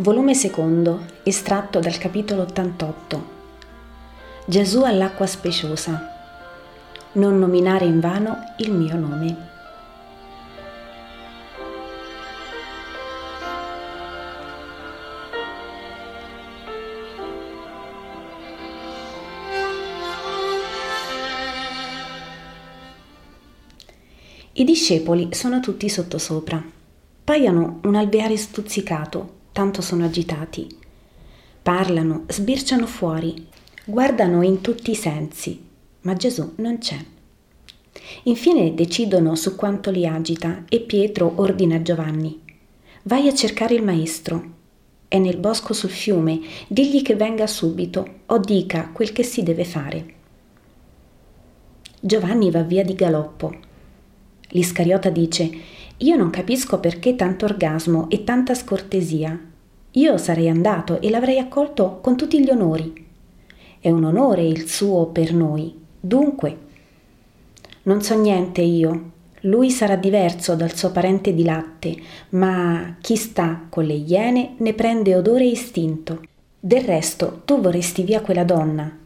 Volume secondo, estratto dal capitolo 88. Gesù all'acqua speciosa. Non nominare in vano il mio nome. I discepoli sono tutti sottosopra. Paiono un alveare stuzzicato tanto sono agitati. Parlano, sbirciano fuori, guardano in tutti i sensi, ma Gesù non c'è. Infine decidono su quanto li agita e Pietro ordina a Giovanni, vai a cercare il maestro. È nel bosco sul fiume, digli che venga subito o dica quel che si deve fare. Giovanni va via di galoppo. L'Iscariota dice, io non capisco perché tanto orgasmo e tanta scortesia. Io sarei andato e l'avrei accolto con tutti gli onori. È un onore il suo per noi. Dunque, non so niente io. Lui sarà diverso dal suo parente di latte, ma chi sta con le iene ne prende odore e istinto. Del resto, tu vorresti via quella donna.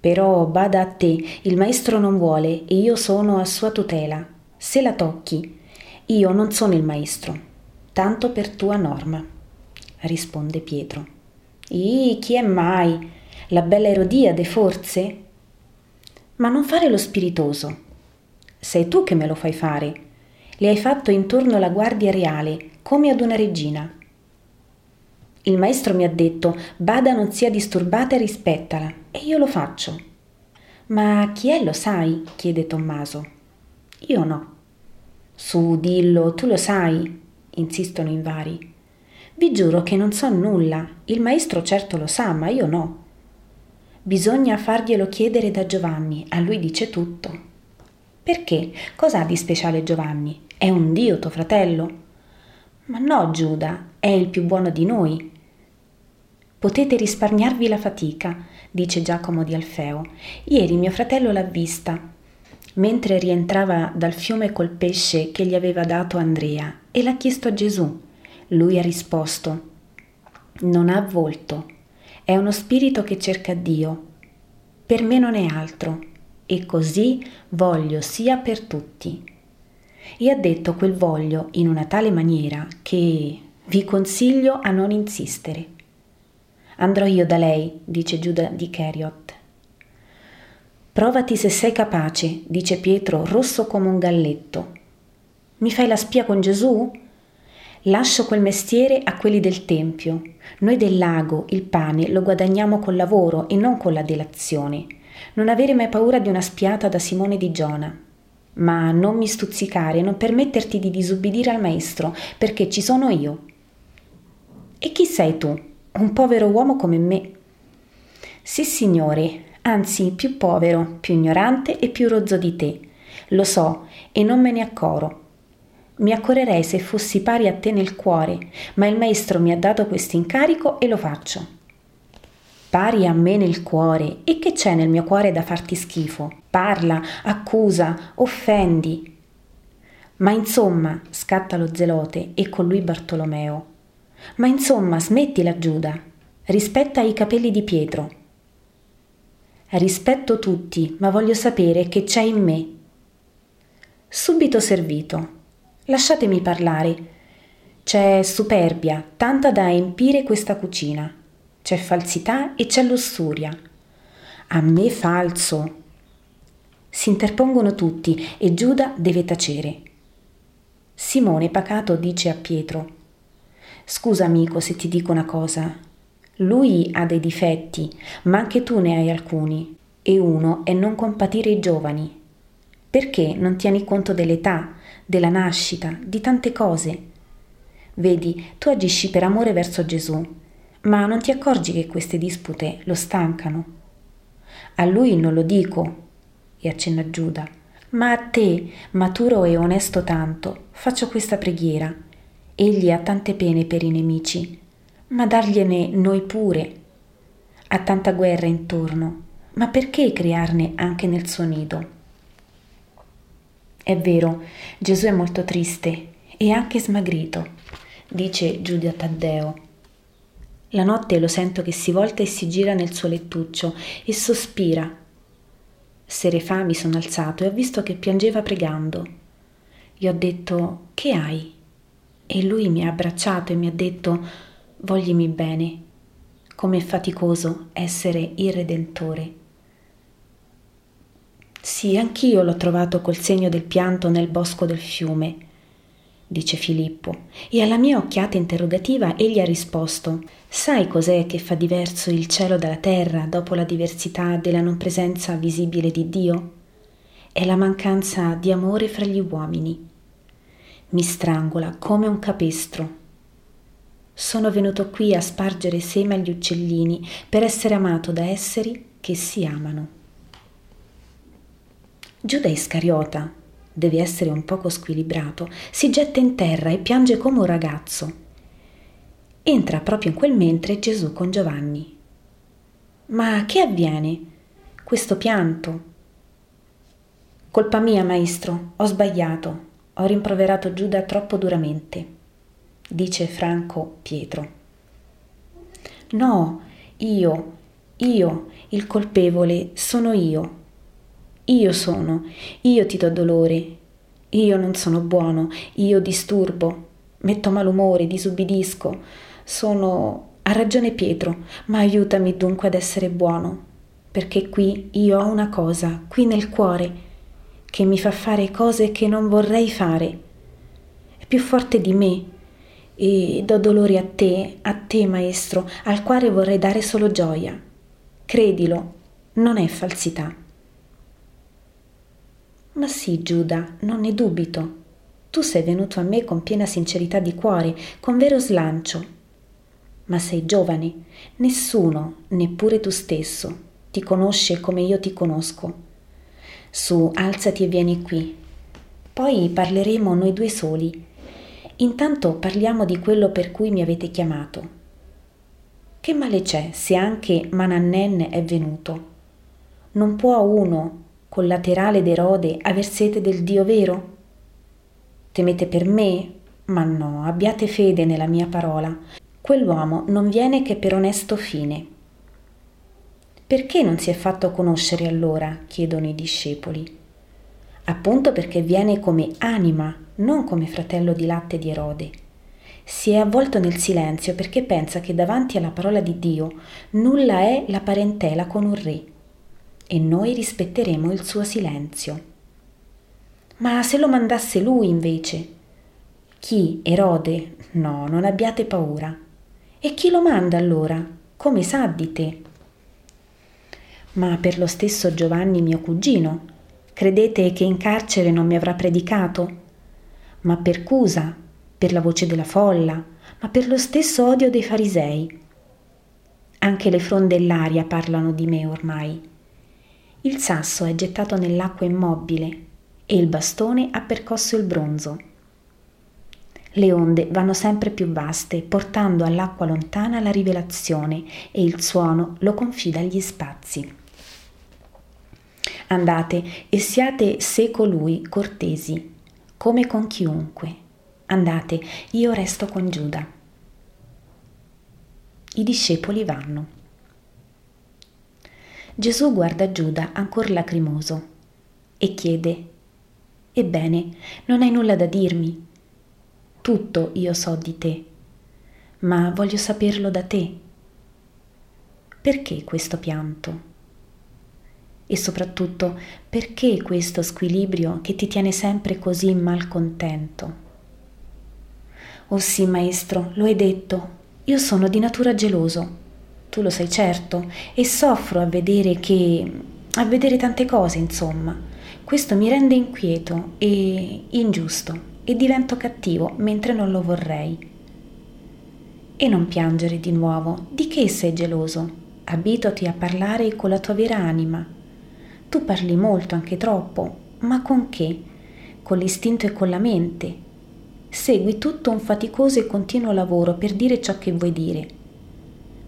Però bada a te, il maestro non vuole e io sono a sua tutela. Se la tocchi, io non sono il maestro, tanto per tua norma, risponde Pietro. Ih, chi è mai? La bella Erodiade, forse? Ma non fare lo spiritoso. Sei tu che me lo fai fare. Le hai fatto intorno la guardia reale, come ad una regina. Il maestro mi ha detto, Bada non sia disturbata e rispettala, e io lo faccio. Ma chi è lo sai? chiede Tommaso. Io no. Su, dillo, tu lo sai, insistono in vari. Vi giuro che non so nulla, il maestro certo lo sa, ma io no. Bisogna farglielo chiedere da Giovanni, a lui dice tutto. Perché? Cos'ha di speciale Giovanni? È un dio tuo fratello? Ma no, Giuda, è il più buono di noi. Potete risparmiarvi la fatica, dice Giacomo di Alfeo. Ieri mio fratello l'ha vista mentre rientrava dal fiume col pesce che gli aveva dato Andrea e l'ha chiesto a Gesù. Lui ha risposto, non ha volto, è uno spirito che cerca Dio. Per me non è altro, e così voglio sia per tutti. E ha detto quel voglio in una tale maniera che vi consiglio a non insistere. Andrò io da lei, dice Giuda di Cheriot, Provati se sei capace, dice Pietro, rosso come un galletto. Mi fai la spia con Gesù? Lascio quel mestiere a quelli del Tempio. Noi del lago il pane lo guadagniamo col lavoro e non con la delazione. Non avere mai paura di una spiata da Simone di Giona. Ma non mi stuzzicare, non permetterti di disubbidire al maestro, perché ci sono io. E chi sei tu? Un povero uomo come me. Sì, signore, anzi più povero, più ignorante e più rozzo di te. Lo so e non me ne accoro. Mi accorrerei se fossi pari a te nel cuore, ma il maestro mi ha dato questo incarico e lo faccio. Pari a me nel cuore, e che c'è nel mio cuore da farti schifo? Parla, accusa, offendi. Ma insomma, scatta lo zelote e con lui Bartolomeo. Ma insomma, smettila Giuda. Rispetta i capelli di Pietro. Rispetto tutti, ma voglio sapere che c'è in me. Subito servito. Lasciatemi parlare. C'è superbia, tanta da empire questa cucina. C'è falsità e c'è lussuria. A me falso. Si interpongono tutti e Giuda deve tacere. Simone pacato dice a Pietro: Scusa amico se ti dico una cosa, lui ha dei difetti, ma anche tu ne hai alcuni, e uno è non compatire i giovani. Perché non tieni conto dell'età, della nascita, di tante cose? Vedi, tu agisci per amore verso Gesù, ma non ti accorgi che queste dispute lo stancano. A lui non lo dico, e accenna Giuda, ma a te, maturo e onesto tanto, faccio questa preghiera. Egli ha tante pene per i nemici, ma dargliene noi pure. Ha tanta guerra intorno, ma perché crearne anche nel suo nido? È vero, Gesù è molto triste e anche smagrito, dice Giudia Taddeo. La notte lo sento che si volta e si gira nel suo lettuccio e sospira. Sere fa mi sono alzato e ho visto che piangeva pregando. Gli ho detto che hai? E lui mi ha abbracciato e mi ha detto voglimi bene, com'è faticoso essere il Redentore. Sì, anch'io l'ho trovato col segno del pianto nel bosco del fiume, dice Filippo, e alla mia occhiata interrogativa egli ha risposto Sai cos'è che fa diverso il cielo dalla terra dopo la diversità della non presenza visibile di Dio? È la mancanza di amore fra gli uomini. Mi strangola come un capestro. Sono venuto qui a spargere seme agli uccellini per essere amato da esseri che si amano. Giuda Iscariota, deve essere un poco squilibrato, si getta in terra e piange come un ragazzo. Entra proprio in quel mentre Gesù con Giovanni. Ma che avviene? Questo pianto? Colpa mia, maestro, ho sbagliato, ho rimproverato Giuda troppo duramente, dice Franco Pietro. No, io, io, il colpevole sono io, io sono, io ti do dolore, io non sono buono, io disturbo, metto malumore, disubbidisco, sono... Ha ragione Pietro, ma aiutami dunque ad essere buono, perché qui io ho una cosa, qui nel cuore, che mi fa fare cose che non vorrei fare. È più forte di me e do dolore a te, a te maestro, al quale vorrei dare solo gioia. Credilo, non è falsità. Ma sì, Giuda, non ne dubito. Tu sei venuto a me con piena sincerità di cuore, con vero slancio. Ma sei giovane, nessuno, neppure tu stesso, ti conosce come io ti conosco. Su, alzati e vieni qui. Poi parleremo noi due soli. Intanto parliamo di quello per cui mi avete chiamato. Che male c'è se anche Manannen è venuto? Non può uno, collaterale d'Erode, aver sete del Dio vero? Temete per me? Ma no, abbiate fede nella mia parola. Quell'uomo non viene che per onesto fine. Perché non si è fatto conoscere allora? chiedono i discepoli. Appunto perché viene come anima, non come fratello di latte di Erode. Si è avvolto nel silenzio perché pensa che davanti alla parola di Dio nulla è la parentela con un re e noi rispetteremo il suo silenzio. Ma se lo mandasse lui invece? Chi? Erode? No, non abbiate paura. E chi lo manda allora? Come sa di te? Ma per lo stesso Giovanni mio cugino, credete che in carcere non mi avrà predicato? Ma per Cusa, per la voce della folla, ma per lo stesso odio dei farisei. Anche le fronde e l'aria parlano di me ormai. Il sasso è gettato nell'acqua immobile e il bastone ha percosso il bronzo. Le onde vanno sempre più vaste, portando all'acqua lontana la rivelazione e il suono lo confida agli spazi. Andate e siate se colui cortesi, come con chiunque. Andate, io resto con Giuda. I discepoli vanno. Gesù guarda Giuda ancor lacrimoso e chiede, Ebbene, non hai nulla da dirmi? Tutto io so di te, ma voglio saperlo da te. Perché questo pianto? E soprattutto, perché questo squilibrio che ti tiene sempre così malcontento? Oh sì, maestro, lo hai detto, io sono di natura geloso tu lo sai certo, e soffro a vedere che... a vedere tante cose, insomma. Questo mi rende inquieto e ingiusto e divento cattivo mentre non lo vorrei. E non piangere di nuovo, di che sei geloso? Abituati a parlare con la tua vera anima. Tu parli molto, anche troppo, ma con che? Con l'istinto e con la mente. Segui tutto un faticoso e continuo lavoro per dire ciò che vuoi dire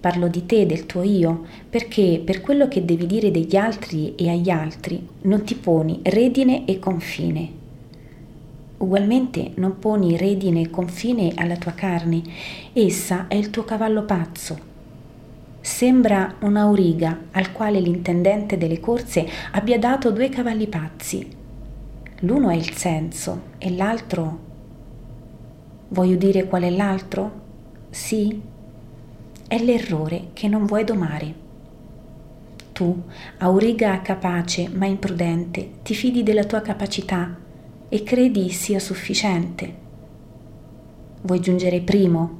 Parlo di te, del tuo io, perché per quello che devi dire degli altri e agli altri non ti poni redine e confine. Ugualmente non poni redine e confine alla tua carne, essa è il tuo cavallo pazzo, Sembra un'auriga al quale l'intendente delle corse abbia dato due cavalli pazzi. L'uno è il senso e l'altro... Vuoi udire qual è l'altro? Sì? È l'errore che non vuoi domare. Tu, auriga capace ma imprudente, ti fidi della tua capacità e credi sia sufficiente. Vuoi giungere primo?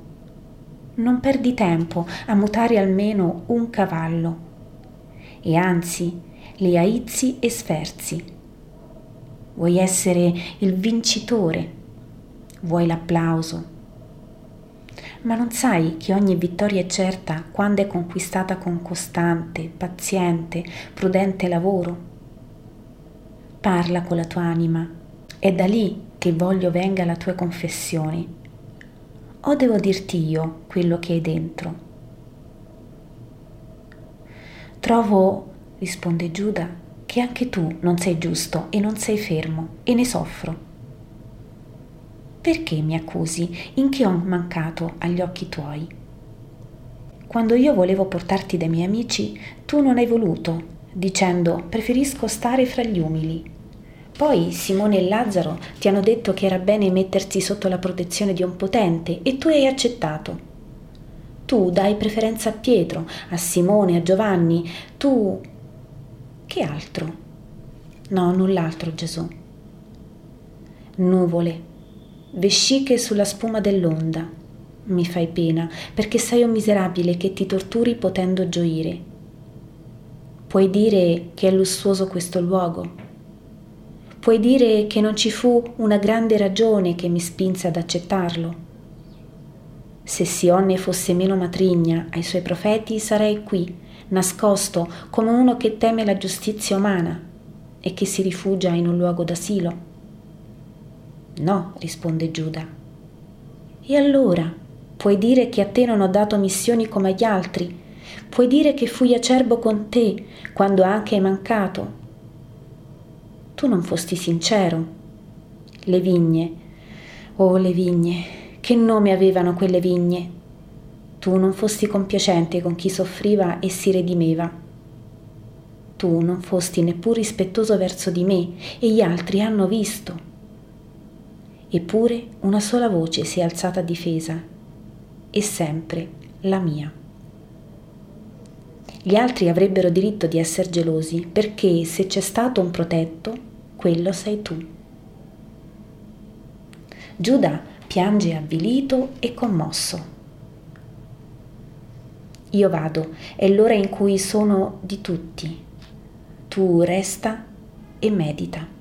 Non perdi tempo a mutare almeno un cavallo e anzi li aizzi e sferzi. Vuoi essere il vincitore? Vuoi l'applauso? Ma non sai che ogni vittoria è certa quando è conquistata con costante, paziente, prudente lavoro? Parla con la tua anima, è da lì che voglio venga la tua confessione. O devo dirti io quello che hai dentro? Trovo, risponde Giuda, che anche tu non sei giusto e non sei fermo e ne soffro. Perché mi accusi? In che ho mancato agli occhi tuoi? Quando io volevo portarti dai miei amici, tu non hai voluto, dicendo preferisco stare fra gli umili. Poi Simone e Lazzaro ti hanno detto che era bene mettersi sotto la protezione di un potente e tu hai accettato. Tu dai preferenza a Pietro, a Simone, a Giovanni, tu... Che altro? No, null'altro Gesù. Nuvole, vesciche sulla spuma dell'onda. Mi fai pena, perché sei un miserabile che ti torturi potendo gioire. Puoi dire che è lussuoso questo luogo? Puoi dire che non ci fu una grande ragione che mi spinse ad accettarlo? Se Sionne fosse meno matrigna ai suoi profeti, sarei qui, nascosto come uno che teme la giustizia umana e che si rifugia in un luogo d'asilo. No, risponde Giuda. E allora? Puoi dire che a te non ho dato missioni come agli altri? Puoi dire che fui acerbo con te quando anche hai mancato? Tu non fosti sincero. Le vigne, oh le vigne, che nome avevano quelle vigne? Tu non fosti compiacente con chi soffriva e si redimeva. Tu non fosti neppur rispettoso verso di me e gli altri hanno visto Eppure una sola voce si è alzata a difesa, e sempre la mia. Gli altri avrebbero diritto di essere gelosi perché se c'è stato un protetto, quello sei tu. Giuda piange avvilito e commosso. Io vado, è l'ora in cui sono di tutti. Tu resta e medita.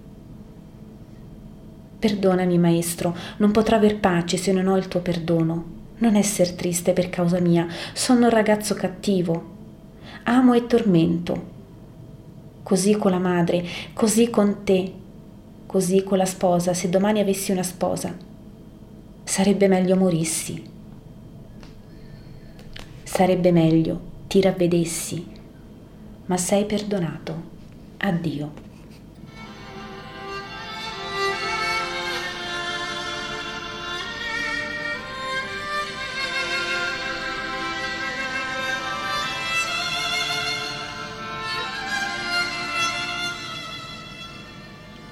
Perdonami, maestro, non potrò aver pace se non ho il tuo perdono. Non esser triste per causa mia, sono un ragazzo cattivo. Amo e tormento. Così con la madre, così con te, così con la sposa, se domani avessi una sposa. Sarebbe meglio morissi. Sarebbe meglio ti ravvedessi, ma sei perdonato. Addio.